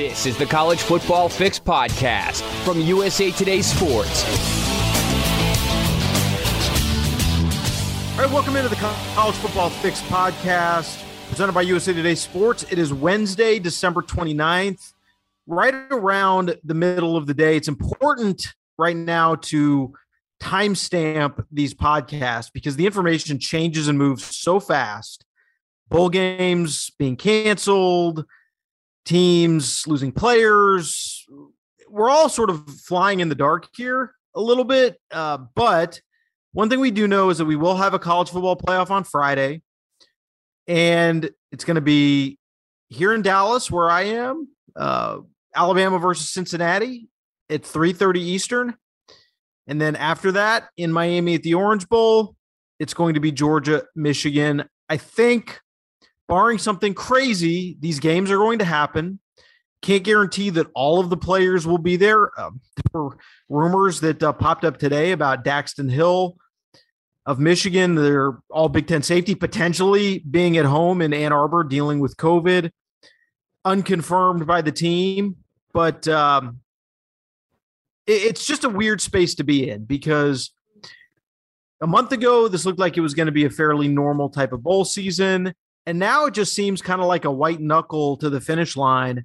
This is the College Football Fix podcast from USA Today Sports. All right, welcome into the College Football Fix podcast presented by USA Today Sports. It is Wednesday, December 29th, right around the middle of the day. It's important right now to timestamp these podcasts because the information changes and moves so fast. Bowl games being canceled, teams losing players. We're all sort of flying in the dark here a little bit, uh, but one thing we do know is that we will have a college football playoff on Friday, and it's going to be here in Dallas, where I am, uh, Alabama versus Cincinnati at 3:30 Eastern, and then after that in Miami at the Orange Bowl, it's going to be Georgia, Michigan. I think, barring something crazy, these games are going to happen. Can't guarantee that all of the players will be there. Um, there were rumors that uh, popped up today about Daxton Hill of Michigan. They're all Big Ten safety, potentially being at home in Ann Arbor dealing with COVID, unconfirmed by the team. But um, it, it's just a weird space to be in because a month ago, this looked like it was going to be a fairly normal type of bowl season. And now it just seems kind of like a white knuckle to the finish line.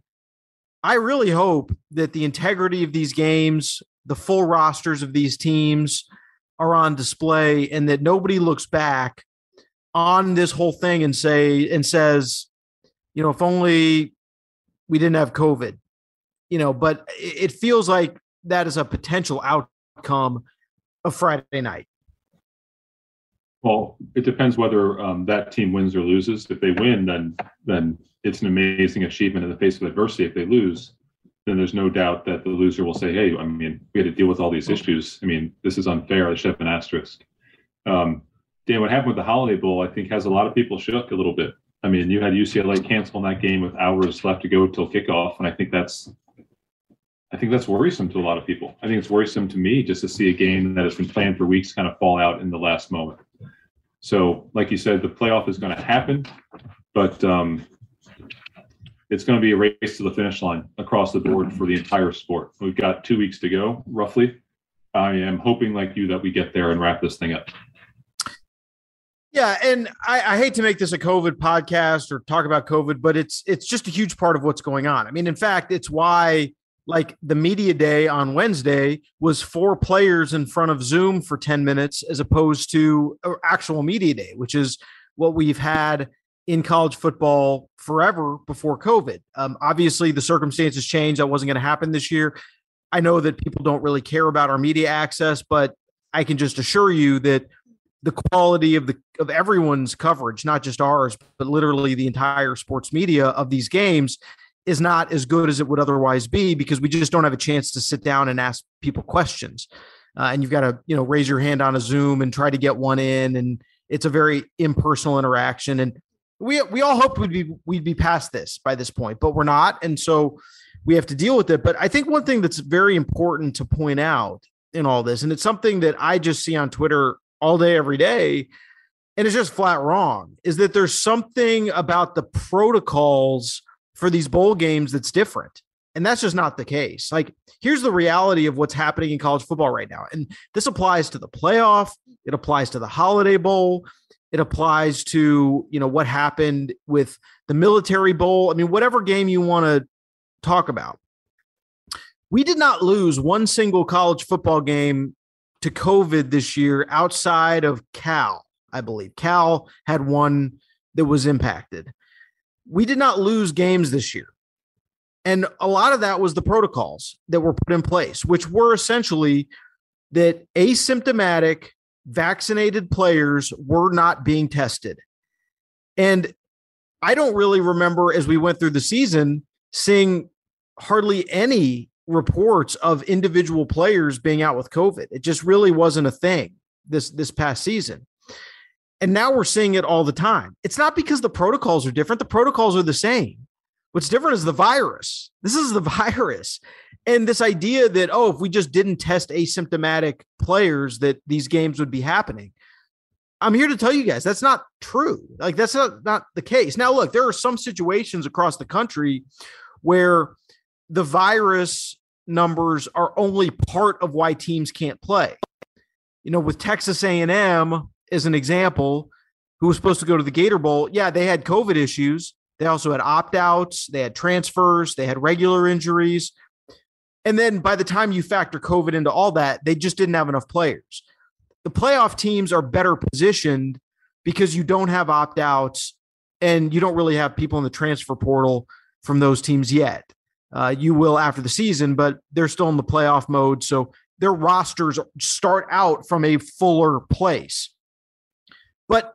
I really hope that the integrity of these games, the full rosters of these teams, are on display and that nobody looks back on this whole thing and say and says, you know, if only we didn't have COVID, you know, but it feels like that is a potential outcome of Friday night. Well, it depends whether um, that team wins or loses. If they win, then then it's an amazing achievement in the face of adversity. If they lose, then there's no doubt that the loser will say, "Hey, I mean, we had to deal with all these issues. I mean, this is unfair. I should have an asterisk." Um, Dan, what happened with the Holiday Bowl, I think, has a lot of people shook a little bit. I mean, you had UCLA cancel that game with hours left to go till kickoff, and I think that's, I think that's worrisome to a lot of people. I think it's worrisome to me just to see a game that has been planned for weeks kind of fall out in the last moment. So, like you said, the playoff is going to happen, but um, it's going to be a race to the finish line across the board for the entire sport. We've got two weeks to go, roughly. I am hoping, like you, that we get there and wrap this thing up. Yeah, and I, I, hate to make this a COVID podcast or talk about COVID, but it's it's just a huge part of what's going on. I mean, in fact, it's why like the media day on Wednesday was four players in front of Zoom for 10 minutes as opposed to actual media day, which is what we've had in college football forever before COVID. Um, obviously, the circumstances changed. That wasn't going to happen this year. I know that people don't really care about our media access, but I can just assure you that the quality of the of everyone's coverage, not just ours, but literally the entire sports media of these games, is not as good as it would otherwise be because we just don't have a chance to sit down and ask people questions. Uh, and you've got to you know raise your hand on a Zoom and try to get one in, and it's a very impersonal interaction. And we we all hoped we'd be we'd be past this by this point, but we're not, and so we have to deal with it. But I think one thing that's very important to point out in all this, and it's something that I just see on Twitter all day, every day, and it's just flat wrong, is that there's something about the protocols for these bowl games that's different. And that's just not the case. Like, here's the reality of what's happening in college football right now. And this applies to the playoff, it applies to the Holiday Bowl, it applies to, you know, what happened with the military bowl. I mean, whatever game you want to talk about. We did not lose one single college football game to COVID this year outside of Cal, I believe. Cal had one that was impacted. We did not lose games this year. And a lot of that was the protocols that were put in place, which were essentially that asymptomatic vaccinated players were not being tested. And I don't really remember as we went through the season seeing hardly any reports of individual players being out with COVID. It just really wasn't a thing this this past season. And now we're seeing it all the time. It's not because the protocols are different. The protocols are the same. What's different is the virus. This is the virus. And this idea that, oh, if we just didn't test asymptomatic players, that these games would be happening. I'm here to tell you guys that's not true. Like, that's not, not the case. Now, look, there are some situations across the country where the virus numbers are only part of why teams can't play. You know, with Texas A&M as an example, who was supposed to go to the Gator Bowl, yeah, they had COVID issues. They also had opt-outs, they had transfers, they had regular injuries. And then by the time you factor COVID into all that, they just didn't have enough players. The playoff teams are better positioned because you don't have opt-outs and you don't really have people in the transfer portal from those teams yet. Uh, you will after the season, but they're still in the playoff mode. So their rosters start out from a fuller place. But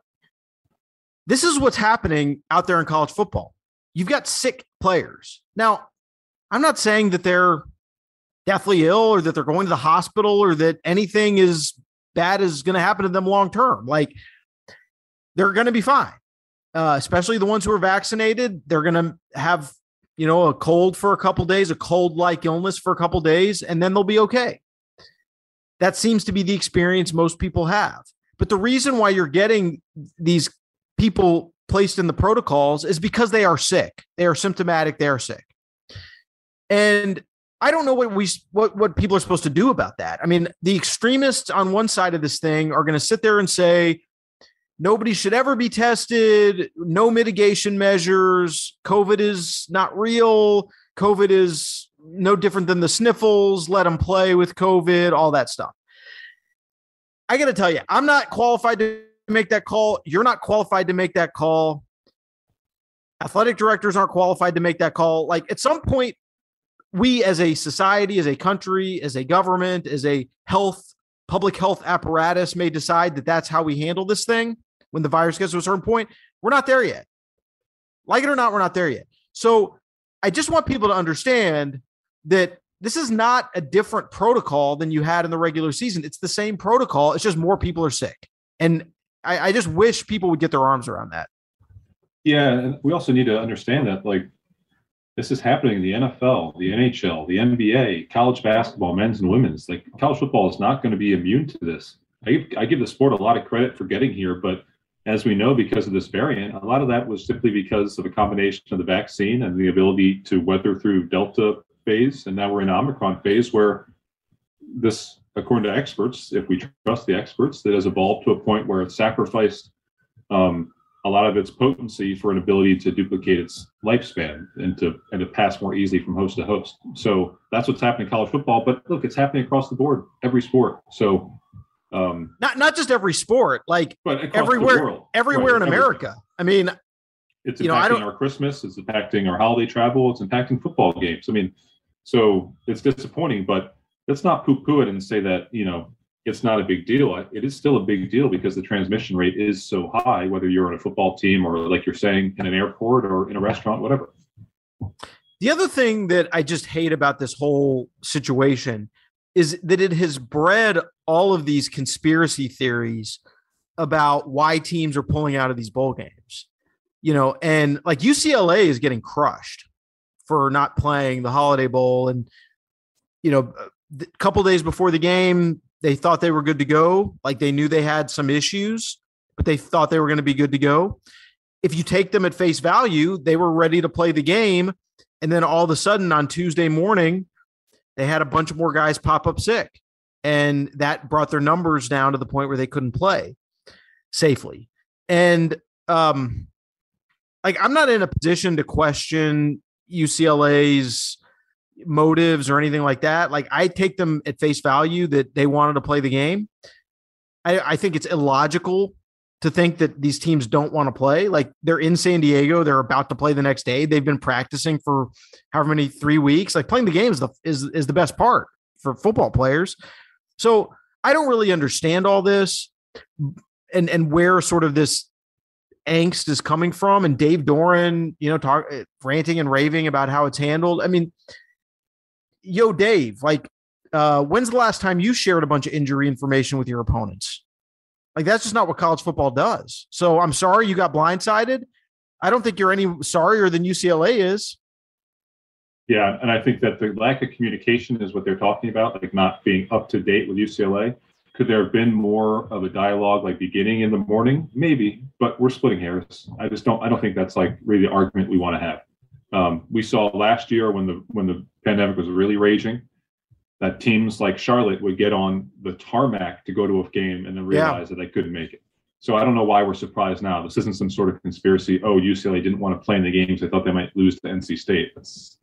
this is what's happening out there in college football. You've got sick players. Now, I'm not saying that they're deathly ill or that they're going to the hospital or that anything is bad is going to happen to them long term. Like they're going to be fine, uh, especially the ones who are vaccinated. They're going to have you know, a cold for a couple days, a cold like illness for a couple days, and then they'll be okay. That seems to be the experience most people have. But the reason why you're getting these people placed in the protocols is because they are sick. They are symptomatic, they are sick. And I don't know what we what what people are supposed to do about that. I mean, the extremists on one side of this thing are going to sit there and say, nobody should ever be tested, no mitigation measures. COVID is not real. COVID is no different than the sniffles. Let them play with COVID, all that stuff. I got to tell you, I'm not qualified to make that call. You're not qualified to make that call. Athletic directors aren't qualified to make that call. Like at some point, we as a society, as a country, as a government, as a health, public health apparatus may decide that that's how we handle this thing when the virus gets to a certain point. We're not there yet. Like it or not, we're not there yet. So I just want people to understand that this is not a different protocol than you had in the regular season. It's the same protocol. It's just more people are sick. And I, I just wish people would get their arms around that. Yeah. And we also need to understand that, like, this is happening in the NFL, the NHL, the NBA, college basketball, men's and women's. Like, college football is not going to be immune to this. I I give the sport a lot of credit for getting here, but as we know, because of this variant, a lot of that was simply because of a combination of the vaccine and the ability to weather through Delta phase. And now we're in Omicron phase where this, according to experts, if we trust the experts, that has evolved to a point where it's sacrificed um, a lot of its potency for an ability to duplicate its lifespan and to and to pass more easily from host to host. So that's what's happening in college football. But look, it's happening across the board, every sport. So um, not not just every sport, like everywhere, everywhere right, in America. I mean, it's impacting you know, our Christmas. It's impacting our holiday travel. It's impacting football games. I mean, so it's disappointing, but let's not poo-poo it and say that you know it's not a big deal. It is still a big deal because the transmission rate is so high, whether you're on a football team or, like you're saying, in an airport or in a restaurant, whatever. The other thing that I just hate about this whole situation is that it has bred all of these conspiracy theories about why teams are pulling out of these bowl games. You know, and like UCLA is getting crushed for not playing the Holiday Bowl and you know, a couple days before the game, they thought they were good to go, like they knew they had some issues, but they thought they were going to be good to go. If you take them at face value, they were ready to play the game and then all of a sudden on Tuesday morning, they had a bunch of more guys pop up sick. And that brought their numbers down to the point where they couldn't play safely. And um, like I'm not in a position to question UCLA's motives or anything like that. Like I take them at face value that they wanted to play the game. I, I think it's illogical to think that these teams don't want to play. Like they're in San Diego, they're about to play the next day. They've been practicing for however many three weeks. Like playing the game is the is is the best part for football players. So I don't really understand all this and and where sort of this angst is coming from. And Dave Doeren, you know, talk ranting and raving about how it's handled. I mean, yo, Dave, like, uh, when's the last time you shared a bunch of injury information with your opponents? Like that's just not what college football does. So I'm sorry you got blindsided. I don't think you're any sorrier than UCLA is. Yeah, and I think that the lack of communication is what they're talking about, like not being up to date with UCLA. Could there have been more of a dialogue, like beginning in the morning? Maybe, but we're splitting hairs. I just don't. I don't think that's like really the argument we want to have. Um, we saw last year when the when the pandemic was really raging, that teams like Charlotte would get on the tarmac to go to a game and then realize yeah. that they couldn't make it. So I don't know why we're surprised now. This isn't some sort of conspiracy. Oh, UCLA didn't want to play in the games; they thought they might lose to NC State. That's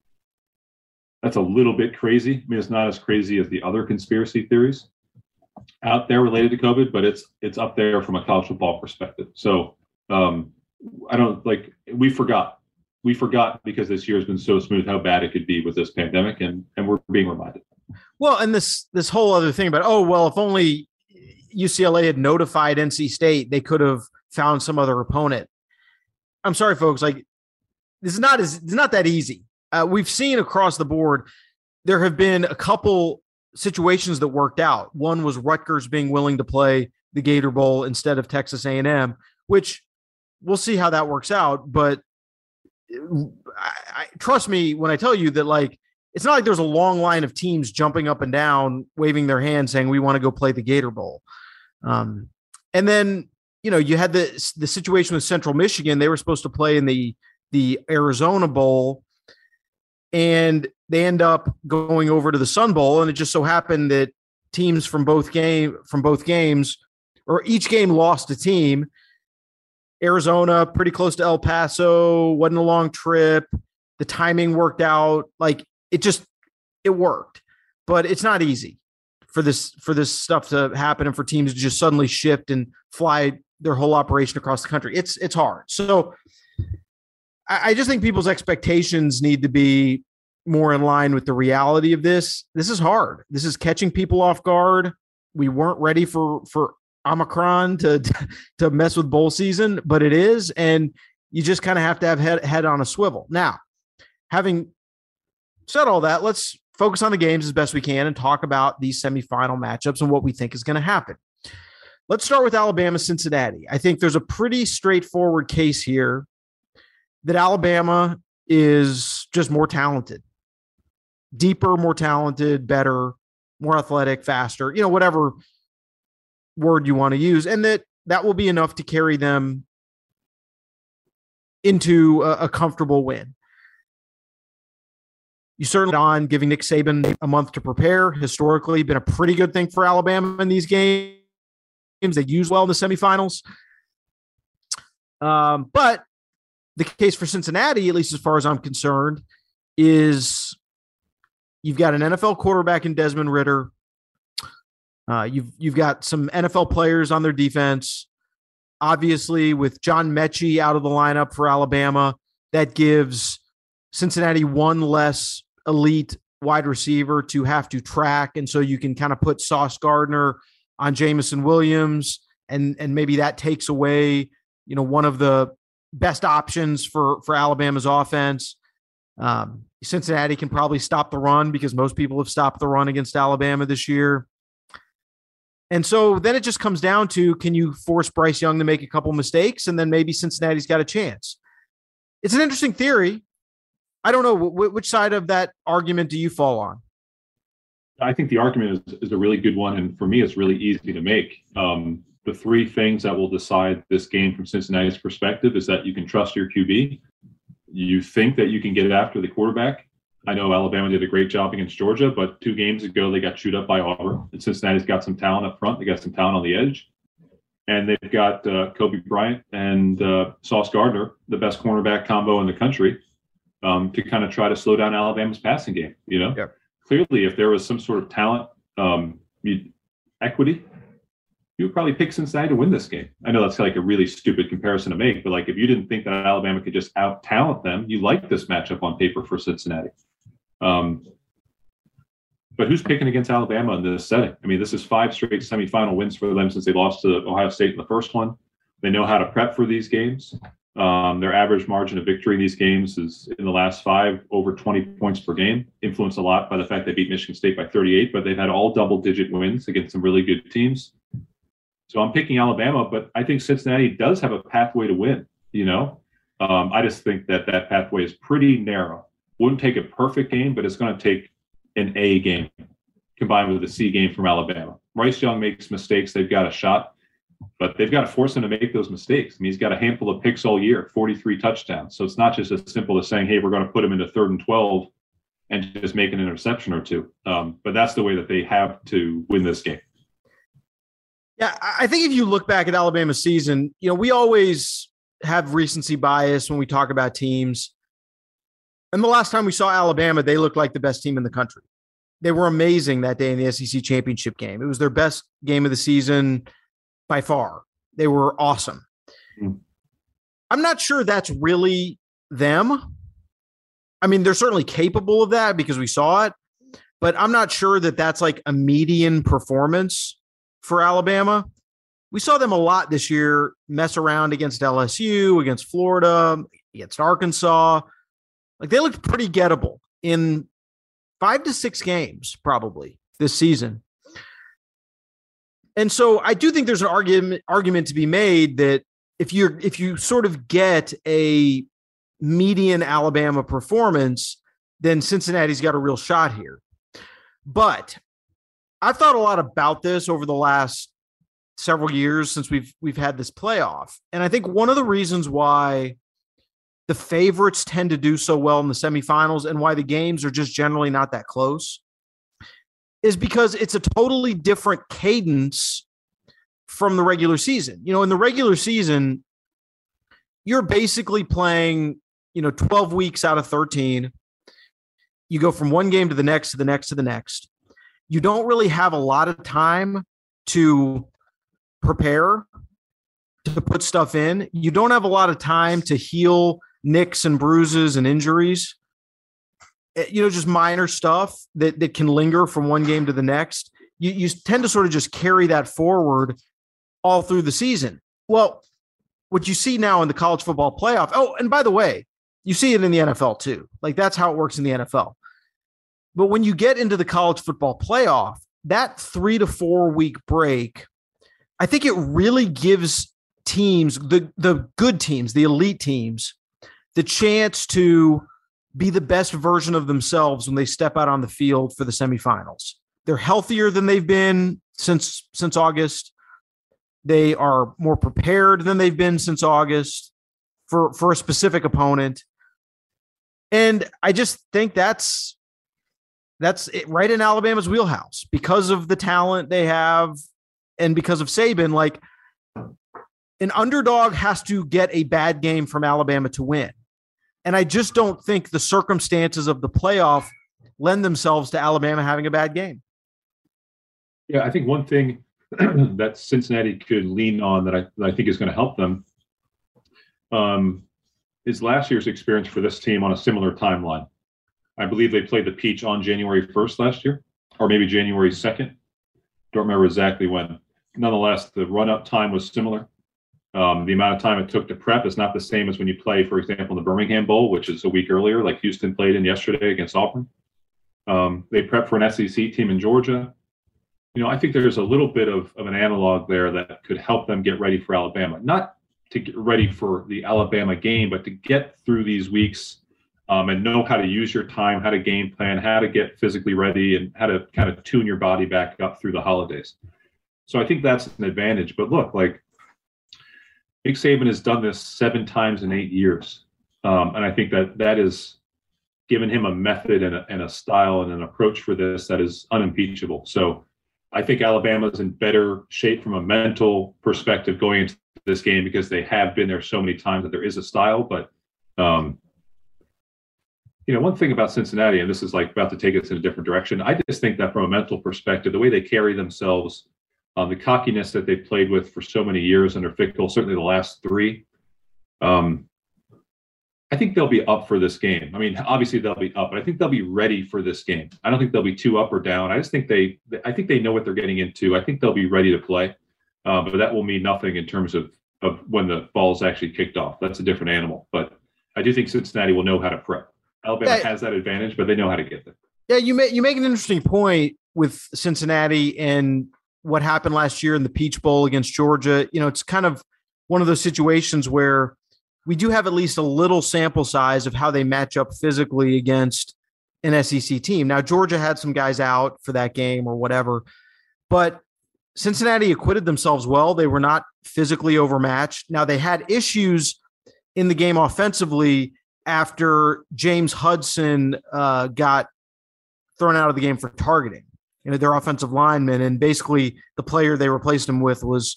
that's a little bit crazy. I mean, it's not as crazy as the other conspiracy theories out there related to COVID, but it's it's up there from a college football perspective. So um, I don't like we forgot we forgot because this year has been so smooth how bad it could be with this pandemic, and and we're being reminded. Well, and this this whole other thing about oh well, if only UCLA had notified NC State, they could have found some other opponent. I'm sorry, folks. Like this is not as it's not that easy. Uh, we've seen across the board there have been a couple situations that worked out. One was Rutgers being willing to play the Gator Bowl instead of Texas A&M, which we'll see how that works out. But I, I, trust me when I tell you that, like, it's not like there's a long line of teams jumping up and down, waving their hands, saying we want to go play the Gator Bowl. Um, and then you know you had the the situation with Central Michigan; they were supposed to play in the the Arizona Bowl, and they end up going over to the Sun Bowl, and it just so happened that teams from both game from both games or each game lost a team. Arizona, pretty close to El Paso, wasn't a long trip. The timing worked out. Like it just it worked. But it's not easy for this for this stuff to happen and for teams to just suddenly shift and fly their whole operation across the country. It's it's hard. So I, I just think people's expectations need to be more in line with the reality of this. This is hard. This is catching people off guard. We weren't ready for for Omicron to to mess with bowl season, but it is, and you just kind of have to have head head on a swivel. Now, having said all that, let's focus on the games as best we can and talk about these semifinal matchups and what we think is going to happen. Let's start with Alabama Cincinnati. I think there's a pretty straightforward case here that Alabama is just more talented, deeper, more talented, better, more athletic, faster, you know, whatever word you want to use, and that that will be enough to carry them into a, a comfortable win. You certainly on giving Nick Saban a month to prepare. Historically, been a pretty good thing for Alabama in these games. They use well in the semifinals. Um, but the case for Cincinnati, at least as far as I'm concerned, is you've got an NFL quarterback in Desmond Ridder. Uh, you've you've got some NFL players on their defense. Obviously, with John Metchie out of the lineup for Alabama, that gives Cincinnati one less elite wide receiver to have to track, and so you can kind of put Sauce Gardner on Jameson Williams, and and maybe that takes away you know one of the best options for for Alabama's offense. Um, Cincinnati can probably stop the run because most people have stopped the run against Alabama this year. And so then it just comes down to can you force Bryce Young to make a couple mistakes and then maybe Cincinnati's got a chance. It's an interesting theory. I don't know which side of that argument do you fall on? I think the argument is, is a really good one. And for me, it's really easy to make. Um, the three things that will decide this game from Cincinnati's perspective is that you can trust your QB. You think that you can get it after the quarterback. I know Alabama did a great job against Georgia, but two games ago they got chewed up by Auburn. And Cincinnati's got some talent up front. They got some talent on the edge. And they've got uh, Coby Bryant and uh, Sauce Gardner, the best cornerback combo in the country, um, to kind of try to slow down Alabama's passing game. You know, clearly, if there was some sort of talent um, equity you would probably pick Cincinnati to win this game. I know that's like a really stupid comparison to make, but like if you didn't think that Alabama could just out talent them, you like this matchup on paper for Cincinnati. Um, but who's picking against Alabama in this setting? I mean, this is five straight semifinal wins for them since they lost to Ohio State in the first one. They know how to prep for these games. Um, their average margin of victory in these games is in the last five over 20 points per game, influenced a lot by the fact they beat Michigan State by 38, but they've had all double digit wins against some really good teams. So I'm picking Alabama, but I think Cincinnati does have a pathway to win. You know, um, I just think that that pathway is pretty narrow. Wouldn't take a perfect game, but it's going to take an A game combined with a C game from Alabama. Bryce Young makes mistakes; they've got a shot. but they've got to force him to make those mistakes. I mean, he's got a handful of picks all year, 43 touchdowns. So it's not just as simple as saying, hey, we're going to put him into third and 12 and just make an interception or two. Um, but that's the way that they have to win this game. Yeah, I think if you look back at Alabama's season, you know, we always have recency bias when we talk about teams. And the last time we saw Alabama, they looked like the best team in the country. They were amazing that day in the SEC championship game. It was their best game of the season by far. They were awesome. Mm. I'm not sure that's really them. I mean, they're certainly capable of that because we saw it, but I'm not sure that that's like a median performance for Alabama. We saw them a lot this year mess around against LSU, against Florida, against Arkansas. Like they looked pretty gettable in five to six games, probably this season. And so I do think there's an argument argument to be made that if you're if you sort of get a median Alabama performance, then Cincinnati's got a real shot here. But I've thought a lot about this over the last several years since we've we've had this playoff. And I think one of the reasons why the favorites tend to do so well in the semifinals and why the games are just generally not that close is because it's a totally different cadence from the regular season. You know, in the regular season, you're basically playing, you know, 12 weeks out of 13. You go from one game to the next to the next to the next. You don't really have a lot of time to prepare, to put stuff in. You don't have a lot of time to heal nicks and bruises and injuries. Eh, you know, just minor stuff that that can linger from one game to the next. You you tend to sort of just carry that forward all through the season. Well, what you see now in the college football playoff. Oh, and by the way, you see it in the NFL too. Like that's how it works in the NFL. But when you get into the college football playoff, that 3 to 4 week break, I think it really gives teams, the the good teams, the elite teams, the chance to be the best version of themselves when they step out on the field for the semifinals. They're healthier than they've been since since August. They are more prepared than they've been since August for for a specific opponent. And I just think that's that's it, right in Alabama's wheelhouse because of the talent they have and because of Saban like an underdog has to get a bad game from Alabama to win. And I just don't think the circumstances of the playoff lend themselves to Alabama having a bad game. Yeah, I think one thing that Cincinnati could lean on that I, that I think is going to help them um, is last year's experience for this team on a similar timeline. I believe they played the Peach on January 1st last year, or maybe January 2nd. Don't remember exactly when. Nonetheless, the run up time was similar. Um, the amount of time it took to prep is not the same as when you play, for example, in the Birmingham Bowl, which is a week earlier, like Houston played in yesterday against Auburn. Um, they prep for an SEC team in Georgia. You know, I think there's a little bit of, of an analog there that could help them get ready for Alabama. Not to get ready for the Alabama game, but to get through these weeks um, and know how to use your time, how to game plan, how to get physically ready, and how to kind of tune your body back up through the holidays. So I think that's an advantage. But look, like Nick Saban has done this seven times in eight years, um, and I think that that is given him a method and a, and a style and an approach for this that is unimpeachable. So I think Alabama is in better shape from a mental perspective going into this game because they have been there so many times that there is a style. But um, you know, one thing about Cincinnati, and this is like about to take us in a different direction. I just think that from a mental perspective, the way they carry themselves um, the cockiness that they played with for so many years under Fickell, certainly the last three. Um, I think they'll be up for this game. I mean, obviously they'll be up, but I think they'll be ready for this game. I don't think they'll be too up or down. I just think they, I think they know what they're getting into. I think they'll be ready to play, uh, but that will mean nothing in terms of of when the ball's actually kicked off. That's a different animal. But I do think Cincinnati will know how to prep. Alabama has that advantage, but they know how to get there. Yeah, you make you make an interesting point with Cincinnati and what happened last year in the Peach Bowl against Georgia. You know, it's kind of one of those situations where we do have at least a little sample size of how they match up physically against an SEC team. Now, Georgia had some guys out for that game or whatever, but Cincinnati acquitted themselves well. They were not physically overmatched. Now they had issues in the game offensively after James Hudson uh, got thrown out of the game for targeting. You know, their offensive lineman, and basically the player they replaced him with was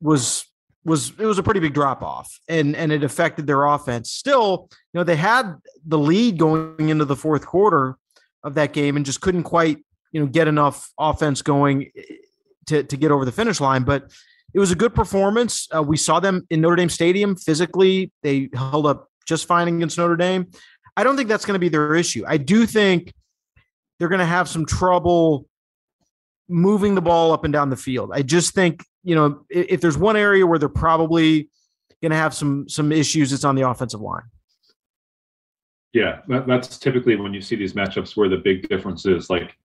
was was it was a pretty big drop off, and and it affected their offense. Still, you know, they had the lead going into the fourth quarter of that game, and just couldn't quite you know get enough offense going to to get over the finish line. But it was a good performance. Uh, we saw them in Notre Dame Stadium physically; they held up just fine against Notre Dame. I don't think that's going to be their issue. I do think they're going to have some trouble moving the ball up and down the field. I just think you know if, if there's one area where they're probably going to have some some issues, it's on the offensive line. Yeah, that, that's typically when you see these matchups where the big difference is. Like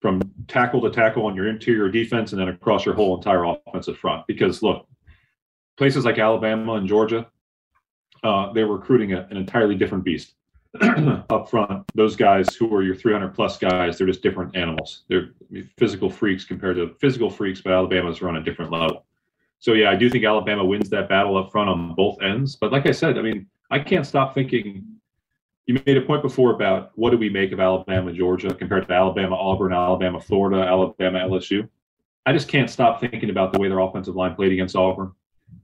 from tackle to tackle on your interior defense and then across your whole entire offensive front. Because look, places like Alabama and Georgia, uh, they're recruiting a, an entirely different beast up front. Those guys who are your 300 plus guys, they're just different animals. They're physical freaks compared to physical freaks, but Alabama's run a different level. So yeah, I do think Alabama wins that battle up front on both ends. But like I said, I mean, I can't stop thinking you made a point before about what do we make of Alabama, Georgia compared to Alabama, Auburn, Alabama, Florida, Alabama, LSU. I just can't stop thinking about the way their offensive line played against Auburn.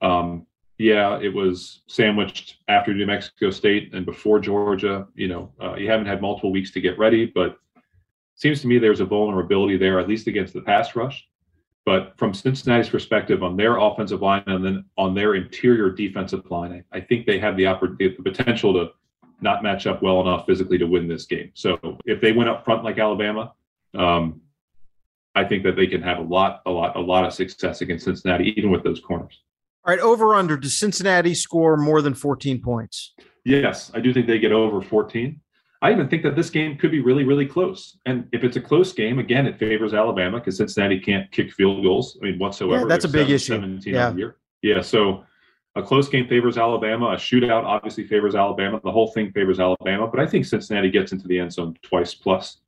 Um, yeah, it was sandwiched after New Mexico State and before Georgia. You know, uh, you haven't had multiple weeks to get ready, but seems to me there's a vulnerability there, at least against the pass rush. But from Cincinnati's perspective on their offensive line and then on their interior defensive line, I, I think they have the, oppor- the potential to not match up well enough physically to win this game. So if they went up front like Alabama, um, I think that they can have a lot, a lot, a lot of success against Cincinnati, even with those corners. All right, over under. Does Cincinnati score more than 14 points? Yes, I do think they get over 14. I even think that this game could be really, really close. And if it's a close game, again, it favors Alabama because Cincinnati can't kick field goals. I mean, whatsoever. Yeah, that's a big issue. Yeah. Yeah. So a close game favors Alabama. A shootout obviously favors Alabama. The whole thing favors Alabama. But I think Cincinnati gets into the end zone twice plus.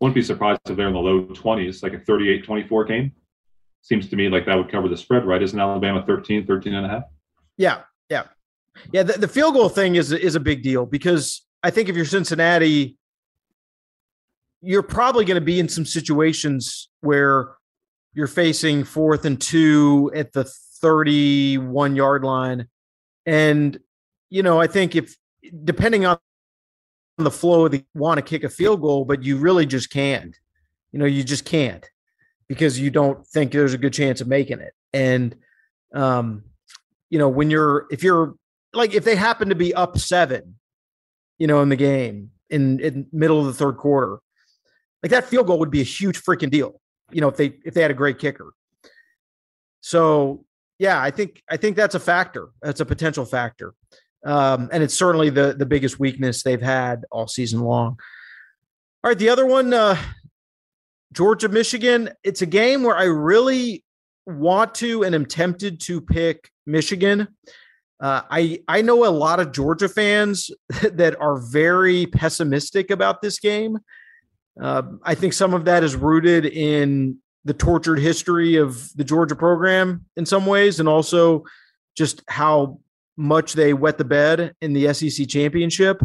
Wouldn't be surprised if they're in the low 20s, like a 38 24 game. Seems to me like that would cover the spread, right? Isn't Alabama 13, 13 and a half? Yeah. Yeah. Yeah. The, the field goal thing is, is a big deal because I think if you're Cincinnati, you're probably going to be in some situations where you're facing fourth and two at the 31 yard line. And, you know, I think if depending on the flow, they want to kick a field goal, but you really just can't. You know, you just can't because you don't think there's a good chance of making it. And, um, you know, when you're, if you're like, if they happen to be up seven, you know, in the game in, in middle of the third quarter, like that field goal would be a huge freaking deal. You know, if they, if they had a great kicker. So yeah, I think I think that's a factor. That's a potential factor, um, and it's certainly the the biggest weakness they've had all season long. All right, the other one, uh, Georgia Michigan. It's a game where I really want to and am tempted to pick Michigan. Uh, I I know a lot of Georgia fans that are very pessimistic about this game. Uh, I think some of that is rooted in the tortured history of the Georgia program in some ways, and also just how much they wet the bed in the SEC championship.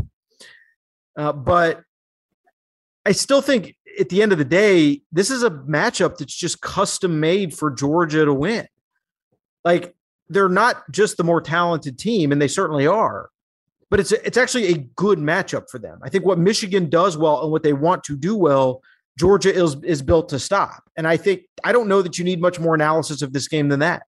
Uh, but I still think at the end of the day, this is a matchup that's just custom made for Georgia to win. Like they're not just the more talented team, and they certainly are, but it's it's actually a good matchup for them. I think what Michigan does well and what they want to do well Georgia is is built to stop. And I think I don't know that you need much more analysis of this game than that.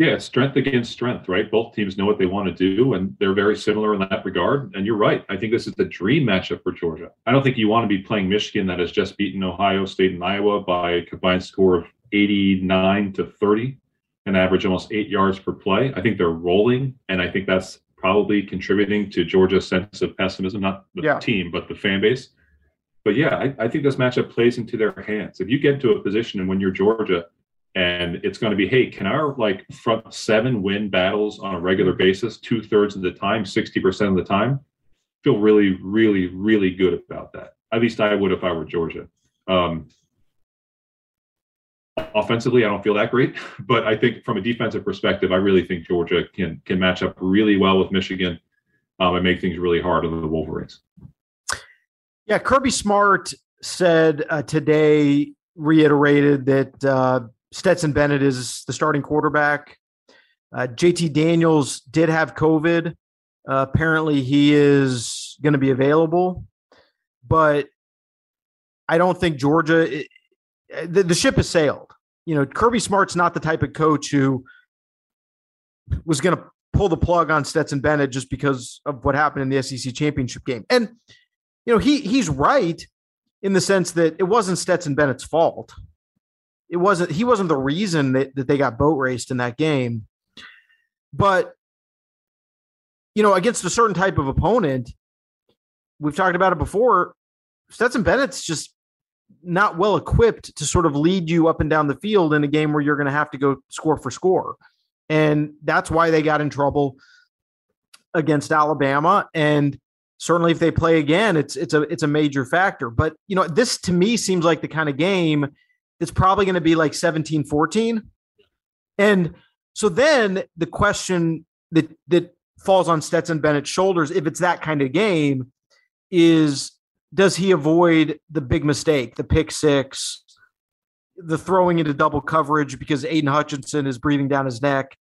Yeah, strength against strength, right? Both teams know what they want to do, and they're very similar in that regard. And you're right. I think this is the dream matchup for Georgia. I don't think you want to be playing Michigan that has just beaten Ohio State and Iowa by a combined score of 89 to 30 and average almost eight yards per play. I think they're rolling, and I think that's probably contributing to Georgia's sense of pessimism, not the yeah. team, but the fan base but yeah, I, I, think this matchup plays into their hands. If you get to a position and when you're Georgia and it's going to be, hey, can our like front seven win battles on a regular basis, two thirds of the time, 60% of the time? Feel really, really, really good about that. At least I would if I were Georgia. Um, offensively, I don't feel that great, but I think from a defensive perspective, I really think Georgia can can match up really well with Michigan um, and make things really hard on the Wolverines. Yeah, Kirby Smart said uh, today, reiterated that uh, Stetson Bennett is the starting quarterback. Uh, JT Daniels did have COVID. Uh, apparently, he is going to be available, but I don't think Georgia. It, the, the ship has sailed. You know, Kirby Smart's not the type of coach who was going to pull the plug on Stetson Bennett just because of what happened in the SEC championship game. And you know, he he's right in the sense that it wasn't Stetson Bennett's fault. It wasn't he wasn't the reason that, that they got boat raced in that game. But you know, against a certain type of opponent, we've talked about it before. Stetson Bennett's just not well equipped to sort of lead you up and down the field in a game where you're going to have to go score for score. And that's why they got in trouble against Alabama. And certainly if they play again, it's it's a it's a major factor. But you know, this to me seems like the kind of game that's probably going to be like 17-14. And so then the question that that falls on Stetson Bennett's shoulders, if it's that kind of game, is does he avoid the big mistake, the pick six, the throwing into double coverage because Aidan Hutchinson is breathing down his neck?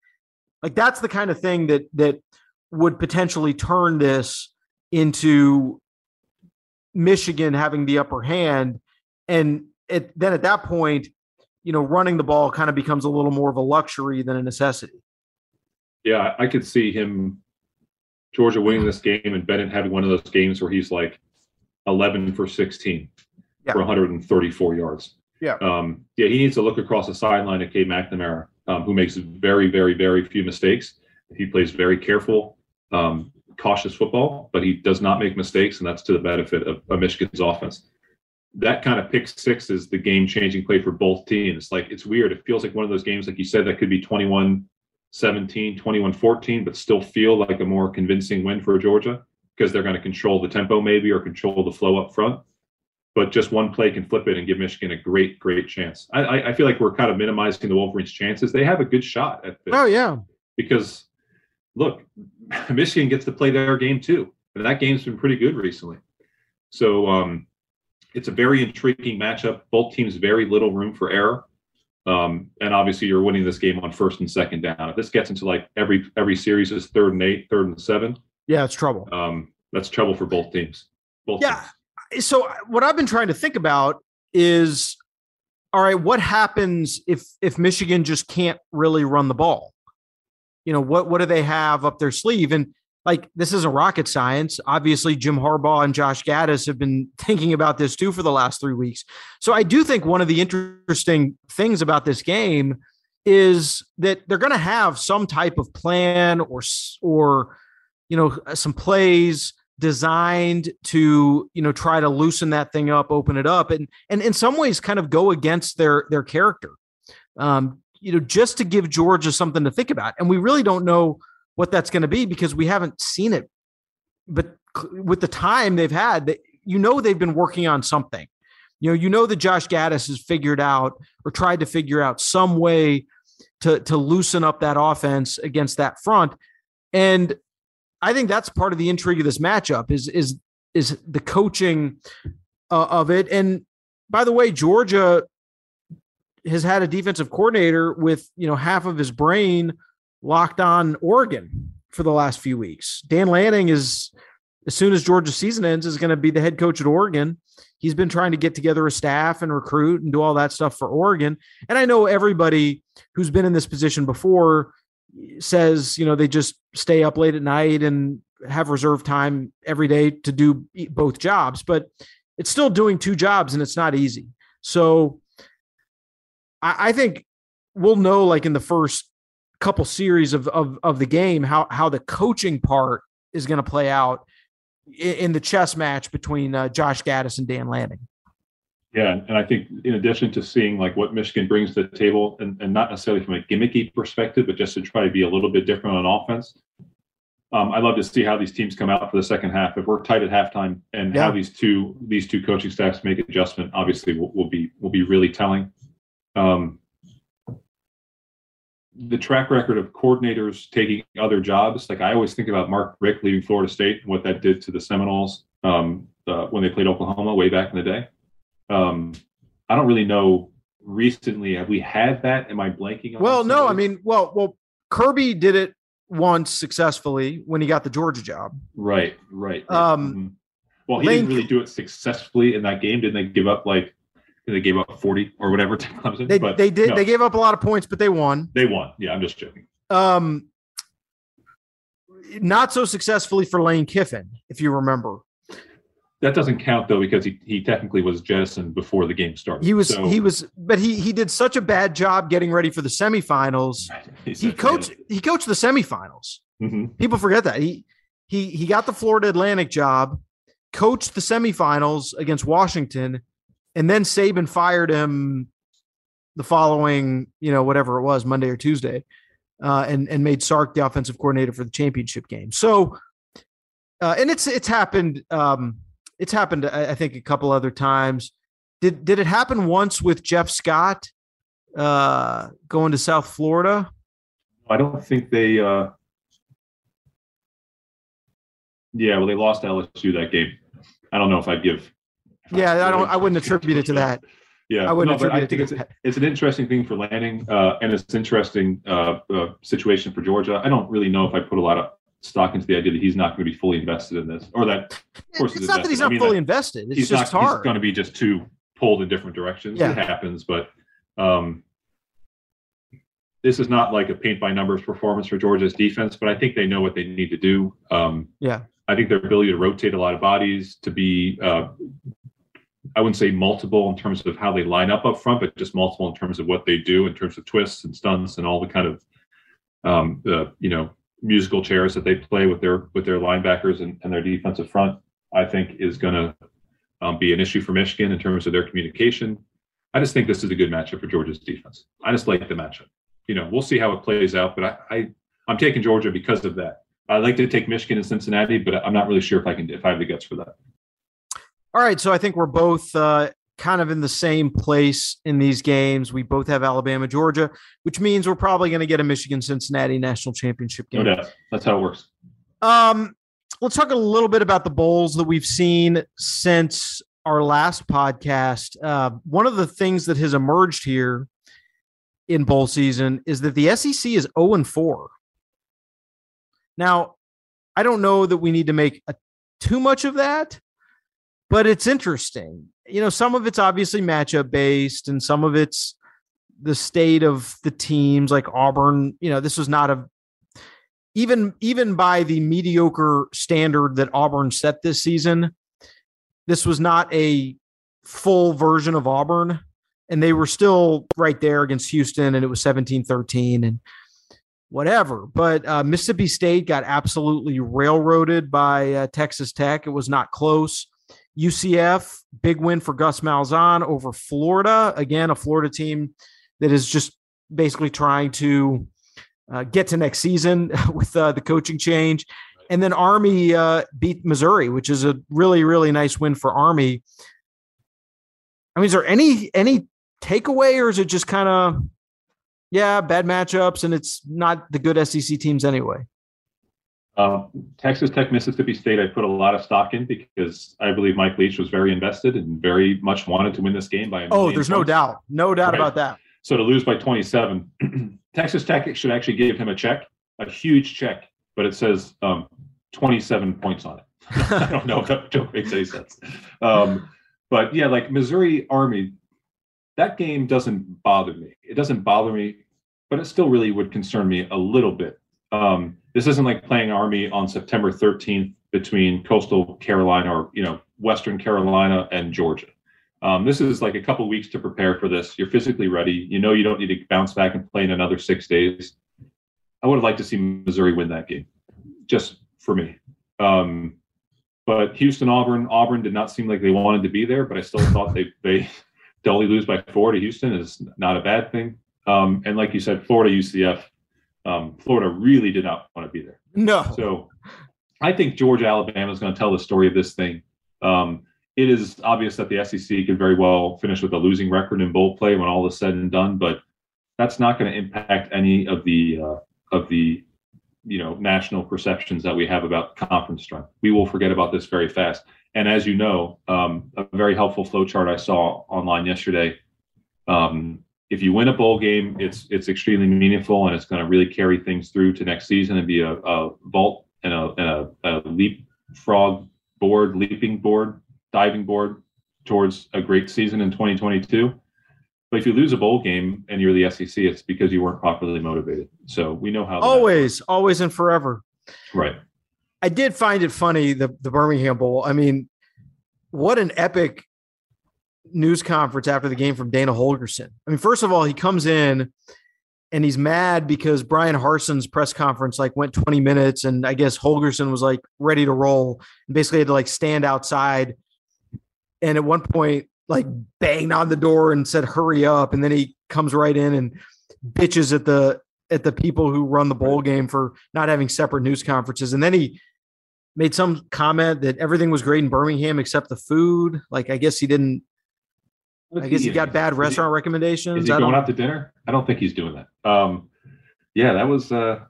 Like that's the kind of thing that that would potentially turn this into Michigan having the upper hand. And it, then at that point, you know, running the ball kind of becomes a little more of a luxury than a necessity. Yeah, I could see him, Georgia winning this game and Bennett having one of those games where he's like 11 for 16 yeah. for 134 yards. Yeah. Um, yeah, he needs to look across the sideline at Cade McNamara, um, who makes very, very, very few mistakes. He plays very careful, um, cautious football, but he does not make mistakes, and that's to the benefit of, of Michigan's offense. That kind of pick six is the game changing play for both teams. Like it's weird. It feels like one of those games, like you said, that could be 21 17, 21 14, but still feel like a more convincing win for Georgia because they're going to control the tempo maybe or control the flow up front. But just one play can flip it and give Michigan a great, great chance. I, I feel like we're kind of minimizing the Wolverines' chances. They have a good shot at this. Oh yeah, because look, Michigan gets to play their game too, and that game's been pretty good recently. So um, it's a very intriguing matchup. Both teams very little room for error. Um, and obviously, you're winning this game on first and second down. If this gets into like every every series is third and eight, third and seven. Yeah, it's trouble. Um, that's trouble for both teams. Both yeah. Teams. So what I've been trying to think about is, all right, what happens if if Michigan just can't really run the ball? you know what what do they have up their sleeve and like this isn't rocket science obviously jim harbaugh and josh gattis have been thinking about this too for the last three weeks so i do think one of the interesting things about this game is that they're going to have some type of plan or or you know some plays designed to you know try to loosen that thing up open it up and and in some ways kind of go against their their character um, you know, just to give Georgia something to think about. And we really don't know what that's going to be because we haven't seen it. But with the time they've had, that you know they've been working on something. You know, you know that Josh Gattis has figured out or tried to figure out some way to to loosen up that offense against that front. And I think that's part of the intrigue of this matchup is is is the coaching uh, of it. And by the way, Georgia has had a defensive coordinator with you know half of his brain locked on Oregon for the last few weeks. Dan Lanning is as soon as Georgia's season ends is going to be the head coach at Oregon. He's been trying to get together a staff and recruit and do all that stuff for Oregon. And I know everybody who's been in this position before says, you know, they just stay up late at night and have reserve time every day to do both jobs, but it's still doing two jobs and it's not easy. So I, I think we'll know like in the first couple series of of of the game how how the coaching part is going to play out in, in, the chess match between uh, Josh Gattis and Dan Lanning. Yeah, and I think in addition to seeing like what Michigan brings to the table, and, and not necessarily from a gimmicky perspective, but just to try to be a little bit different on offense, um, I'd love to see how these teams come out for the second half. If we're tight at halftime, and yeah. how these two these two coaching staffs make adjustment, obviously will, will be will be really telling. Um, the track record of coordinators taking other jobs. Like I always think about Mark Richt leaving Florida State and what that did to the Seminoles um, uh, when they played Oklahoma way back in the day. Um, I don't really know recently. Have we had that? Am I blanking? on Well, no, I mean, well, well, Kirby did it once successfully when he got the Georgia job. right, right. right. Um, Mhm. Well, he Lane- didn't really do it successfully in that game. Didn't they give up like? They gave up forty or whatever to Clemson. They but they did no, they gave up a lot of points, but they won. they won. Yeah, I'm just joking. Um, not so successfully for Lane Kiffin, if you remember. That doesn't count though because he, he technically was jettisoned before the game started. He was So- he was, but he he did such a bad job getting ready for the semifinals. He coached he coached the semifinals. Mhm. People forget that he he he got the Florida Atlantic job, coached the semifinals against Washington, and then Saban fired him the following, you know, whatever it was, Monday or Tuesday, uh, and and made Sark the offensive coordinator for the championship game. So, uh, and it's it's happened. Um, it's happened. I, think a couple other times. Did did it happen once with Jeff Scott uh, going to South Florida? I don't think they. uh Yeah, well, they lost LSU that game. I don't know if I'd give. Yeah, I don't. I wouldn't attribute it to that. Yeah, I wouldn't no, but I attribute it think to it's it's an interesting thing for Lanning, uh, and it's an interesting uh, uh, situation for Georgia. I don't really know if I put a lot of stock into the idea that he's not going to be fully invested in this, or that of course it's he's not that he's invested. I not mean, fully invested. It's he's just not. He's hard. going to be just too pulled in different directions. Yeah. It happens, but um, this is not like a paint by numbers performance for Georgia's defense. But I think they know what they need to do. Um, yeah. I think their ability to rotate a lot of bodies, to be, uh, I wouldn't say multiple in terms of how they line up up front, but just multiple in terms of what they do in terms of twists and stunts and all the kind of, um, the you know, musical chairs that they play with their with their linebackers and, and their defensive front. I think is going to um, be an issue for Michigan in terms of their communication. I just think this is a good matchup for Georgia's defense. I just like the matchup. You know, we'll see how it plays out, but I, I I'm taking Georgia because of that. I'd like to take Michigan and Cincinnati, but I'm not really sure if I can if I have the guts for that. All right, so I think we're both uh, kind of in the same place in these games. We both have Alabama, Georgia, which means we're probably going to get a Michigan Cincinnati national championship game. No doubt. That's how it works. Um, let's talk a little bit about the bowls that we've seen since our last podcast. Uh, one of the things that has emerged here in bowl season is that the SEC is 0 and 4. Now, I don't know that we need to make a, too much of that, but it's interesting. You know, some of it's obviously matchup based, and some of it's the state of the teams like Auburn. You know, this was not a even even by the mediocre standard that Auburn set this season, this was not a full version of Auburn. And they were still right there against Houston, and it was 17 13 and whatever. But uh, Mississippi State got absolutely railroaded by uh, Texas Tech. It was not close. UCF, big win for Gus Malzahn over Florida. Again, a Florida team that is just basically trying to uh, get to next season with uh, the coaching change. And then Army uh, beat Missouri, which is a really, really nice win for Army. I mean, is there any any takeaway, or is it just kind of yeah, bad matchups, and it's not the good SEC teams anyway? Um, Texas Tech, Mississippi State, I put a lot of stock in because I believe Mike Leach was very invested and very much wanted to win this game by. A Oh, there's no doubt, no doubt Right. about that. So to lose by 27, Texas Tech should actually give him a check, a huge check, but it says um, 27 points on it. I don't know if that joke makes any sense. Um, but yeah, like Missouri Army, that game doesn't bother me. It doesn't bother me, but it still really would concern me a little bit. Um, this isn't like playing Army on September 13th between Coastal Carolina or you know Western Carolina and Georgia. Um, this is like a couple weeks to prepare for this. You're physically ready. You know you don't need to bounce back and play in another six days. I would have liked to see Missouri win that game, just for me. Um, but Houston Auburn Auburn did not seem like they wanted to be there, but I still thought they they to only lose by four to Houston is not a bad thing. Um, and like you said, Florida UCF, um, Florida really did not want to be there. No, So I think Georgia Alabama is going to tell the story of this thing. Um, it is obvious that the SEC could very well finish with a losing record in bowl play when all is said and done, but that's not going to impact any of the uh, of the you know national perceptions that we have about conference strength. We will forget about this very fast. And as you know, um, a very helpful flow chart I saw online yesterday. Um, if you win a bowl game, it's it's extremely meaningful and it's going to really carry things through to next season and be a, a vault and a, and a, a leapfrog board, leaping board, diving board towards a great season in 2022. But if you lose a bowl game and you're the SEC, it's because you weren't properly motivated. So we know how. Always, always, and forever. Right. I did find it funny the the Birmingham Bowl. I mean, what an epic news conference after the game from Dana Holgorsen. I mean, first of all, he comes in and he's mad because Bryan Harsin's press conference like went 20 minutes, and I guess Holgorsen was like ready to roll and basically had to like stand outside. And at one point, like banged on the door and said, "Hurry up!" And then he comes right in and bitches at the at the people who run the bowl game for not having separate news conferences. And then he made some comment that everything was great in Birmingham except the food. Like I guess he didn't. I guess he got bad restaurant Is recommendations. Is he I going out to dinner? I don't think he's doing that. Um, yeah, that was. Uh,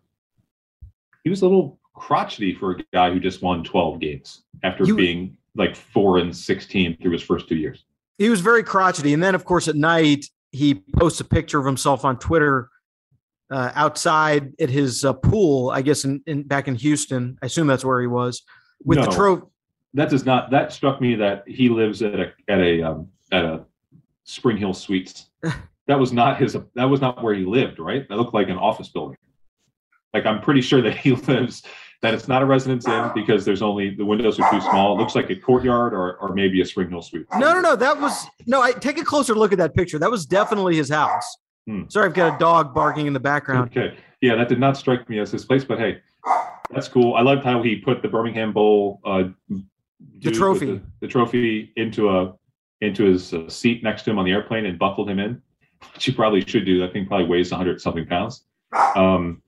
he was a little crotchety for a guy who just won 12 games after You- being like four and 16 through his first two years. he was very crotchety. And then, of course, at night he posts a picture of himself on Twitter uh, outside at his uh, pool. I guess in, in back in Houston. I assume that's where he was with the trophy. That does not. That struck me that he lives at a at a um, at a Spring Hill Suites. That was not his. That was not where he lived. Right. That looked like an office building. Like I'm pretty sure that he lives. That it's not a residence inn because there's only the windows are too small. It looks like a courtyard or or maybe a Spring Hill Suite. No, no, no. That was no. I take a closer look at that picture. That was definitely his house. Hmm. Sorry, I've got a dog barking in the background. Okay. Yeah, that did not strike me as his place, but hey, that's cool. I loved how he put the Birmingham Bowl uh, with trophy. the, the trophy into a into his uh, seat next to him on the airplane and buckled him in, which you probably should do. That thing probably weighs 100 something pounds. Um,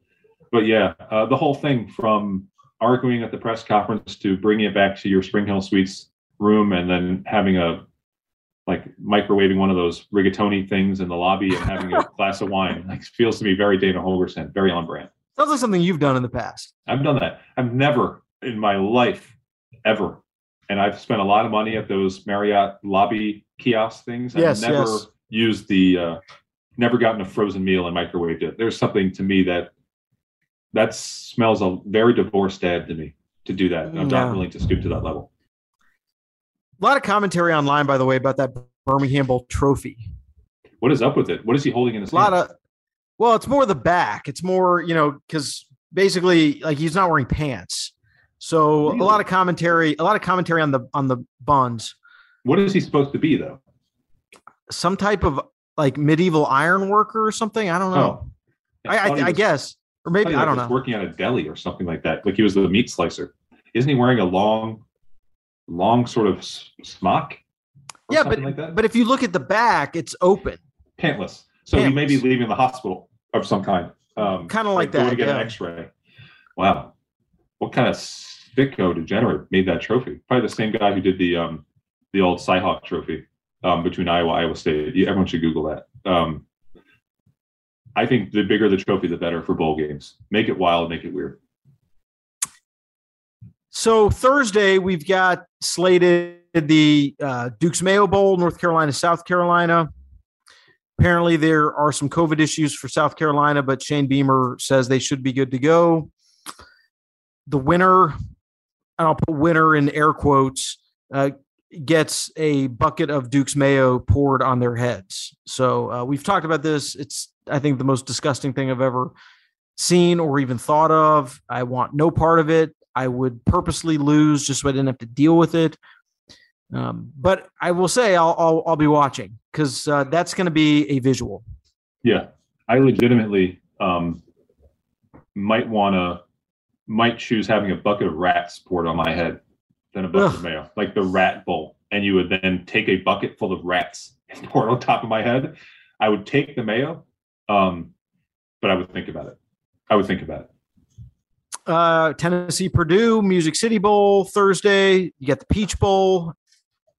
but yeah, uh, the whole thing from arguing at the press conference to bringing it back to your Spring Hill Suites room and then having a like microwaving one of those rigatoni things in the lobby and having a glass of wine like feels to me very Dana Holgorsen, very on brand. Sounds like something you've done in the past. I've done that. I've never in my life ever, and I've spent a lot of money at those Marriott lobby kiosk things. I've Yes, never yes. used the, uh, never gotten a frozen meal and microwaved it. There's something to me that that smells a very divorced dad to me to do that. I'm Yeah. not willing to stoop to that level. A lot of commentary online, by the way, about that Birmingham Bowl trophy. What is up with it? What is he holding in his A lot hand? of, well, it's more the back. It's more, you know, because basically, like he's not wearing pants. So a lot of commentary, a lot of commentary on the on the buns. what is he supposed to be though? Some type of like medieval iron worker or something. I don't know. I, I, I was- guess, or maybe I don't know. Working at a deli or something like that. Like he was the meat slicer. Isn't he wearing a long, long sort of smock? Yeah, but like that? but if you look at the back, it's open. pantless. So he may be leaving the hospital of some kind. Um, Kinda like going that, to get an. X-ray. Wow, what kind of sicko degenerate made that trophy? Probably the same guy who did the um, the old Cyhawk Trophy um, between Iowa Iowa State. Everyone should Google that. Um, I think the bigger the trophy, the better for bowl games. Make it wild, make it weird. So Thursday we've got slated the uh, Duke's Mayo Bowl, North Carolina, South Carolina. Apparently there are some COVID issues for South Carolina, but Shane Beamer says they should be good to go. The winner, and I'll put winner in air quotes, uh, gets a bucket of Duke's Mayo poured on their heads. So uh, we've talked about this. It's I think the most disgusting thing I've ever seen or even thought of. I want no part of it. I would purposely lose just so I didn't have to deal with it. Um, but I will say I'll I'll, I'll be watching because uh, that's going to be a visual. Yeah, I legitimately um, might want to might choose having a bucket of rats poured on my head than a bucket Ugh. of mayo, like the rat bowl. And you would then take a bucket full of rats and pour it on top of my head. I would take the mayo, um, but I would think about it. I would think about it. Uh, Tennessee Purdue Music City Bowl Thursday. You got the Peach Bowl.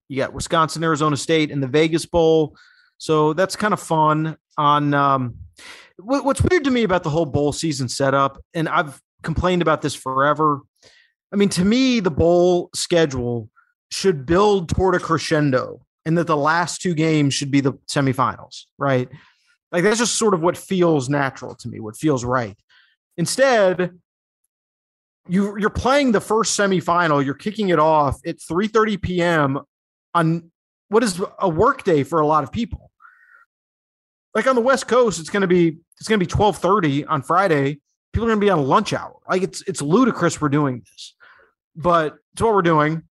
You got Wisconsin Arizona State and the Vegas Bowl. So that's kind of fun. On um, what's weird to me about the whole bowl season setup, and I've complained about this forever. I mean, to me, the bowl schedule should build toward a crescendo, and that the last two games should be the semifinals, right? Like that's just sort of what feels natural to me, what feels right. Instead, you you're playing the first semifinal, you're kicking it off at 3:30 p.m. on what is a work day for a lot of people. Like on the West Coast, it's going to be it's going to be 12:30 on Friday. People are going to be on lunch hour. Like it's it's ludicrous we're doing this, but it's what we're doing,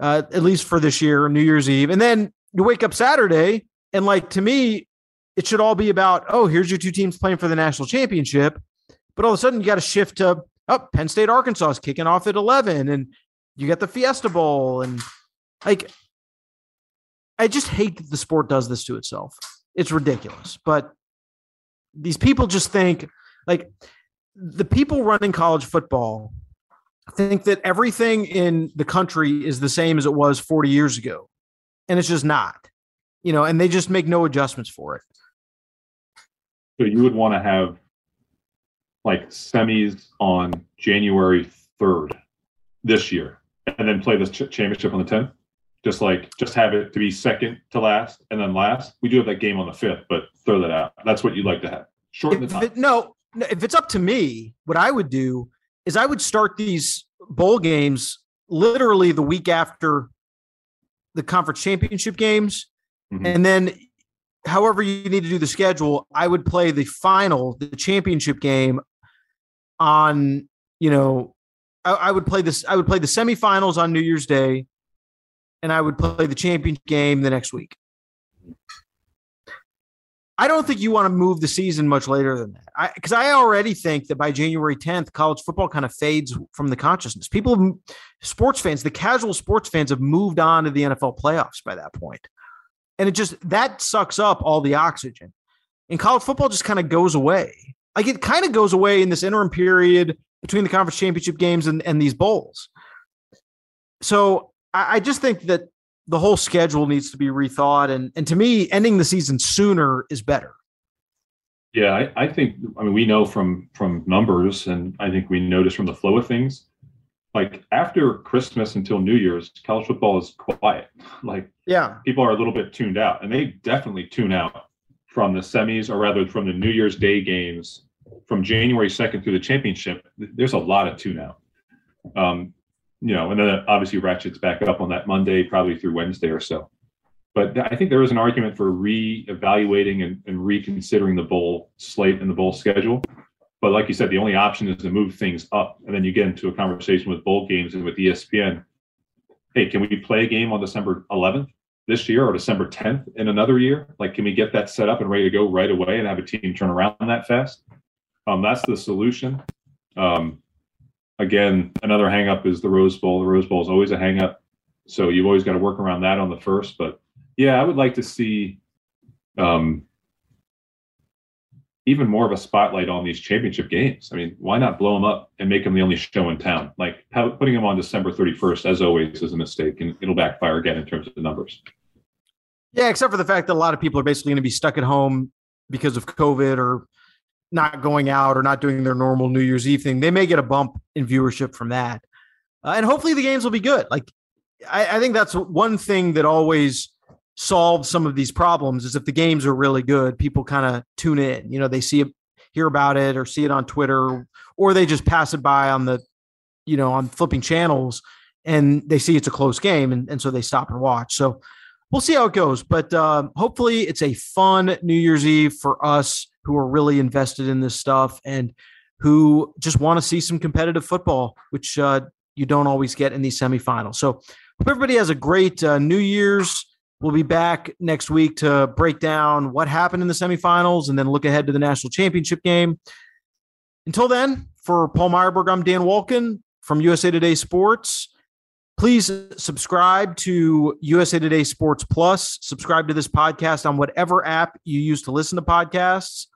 uh, at least for this year, New Year's Eve, and then you wake up Saturday and like to me, it should all be about oh here's your two teams playing for the national championship, but all of a sudden you got to shift to oh Penn State Arkansas is kicking off at 11, and you got the Fiesta Bowl and like I just hate that the sport does this to itself. It's ridiculous. But these people just think like the people running college football think that everything in the country is the same as it was 40 years ago. And it's just not. You know, and they just make no adjustments for it. So you would want to have like semis on January 3rd this year and then play this ch- championship on the 10th? just like just have it to be second to last and then last. We do have that game on the fifth, but throw that out. That's what you'd like to have. Shorten the time. No, if it's up to me, what I would do is I would start these bowl games literally the week after the conference championship games, mm-hmm. and then however you need to do the schedule, I would play the final, the championship game on, you know, I, I, would play this, I would play the semifinals on New Year's Day and I would play the championship game the next week. I don't think you want to move the season much later than that. Because I, already think that by January 10th, college football kind of fades from the consciousness. People, sports fans, the casual sports fans have moved on to the NFL playoffs by that point. And it just, that sucks up all the oxygen. And college football just kind of goes away. Like it kind of goes away in this interim period between the conference championship games and, and these bowls. So I, I just think that the whole schedule needs to be rethought, and and to me, ending the season sooner is better. Yeah, I, I think. I mean, we know from from numbers, and I think we notice from the flow of things. Like after Christmas until New Year's, college football is quiet. Like, yeah, people are a little bit tuned out, and they definitely tune out from the semis, or rather from the New Year's Day games from January 2nd through the championship, there's a lot of tune out. Um, you know, and then obviously ratchets back up on that Monday, probably through Wednesday or so. But I think there is an argument for re-evaluating and, and reconsidering the bowl slate and the bowl schedule. But like you said, the only option is to move things up, and then you get into a conversation with bowl games and with ESPN. Hey, can we play a game on December 11th this year or December 10th in another year? Like, can we get that set up and ready to go right away and have a team turn around that fast? Um, that's the solution. Um, again, another hangup is the Rose Bowl. The Rose Bowl is always a hangup, so you've always got to work around that on the first. But yeah, I would like to see um, even more of a spotlight on these championship games. I mean, why not blow them up and make them the only show in town? Like putting them on December 31st, as always, is a mistake, and it'll backfire again in terms of the numbers. Yeah, except for the fact that a lot of people are basically going to be stuck at home because of COVID or not going out or not doing their normal New Year's Eve thing, they may get a bump in viewership from that. Uh, and hopefully the games will be good. Like, I, I, think that's one thing that always solves some of these problems is if the games are really good, people kind of tune in. You know, they see it, hear about it, or see it on Twitter, or they just pass it by on the, you know, on flipping channels and they see it's a close game. And, and so they stop and watch. So we'll see how it goes. But uh, hopefully it's a fun New Year's Eve for us who are really invested in this stuff and who just want to see some competitive football, which uh, you don't always get in these semifinals. So, hope everybody has a great uh, New Year's. We'll be back next week to break down what happened in the semifinals and then look ahead to the national championship game. Until then, for Paul Myerberg, I'm Dan Wolken from USA Today Sports. Please subscribe to USA Today Sports Plus. Subscribe to this podcast on whatever app you use to listen to podcasts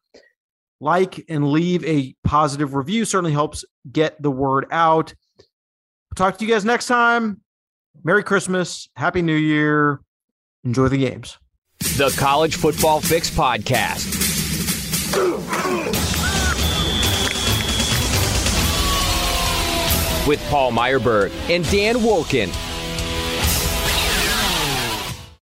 like and leave a positive review certainly helps get the word out. Talk to you guys next time. Merry christmas. Happy new year. Enjoy the games. The College Football Fix Podcast. With Paul Myerberg and Dan Wolken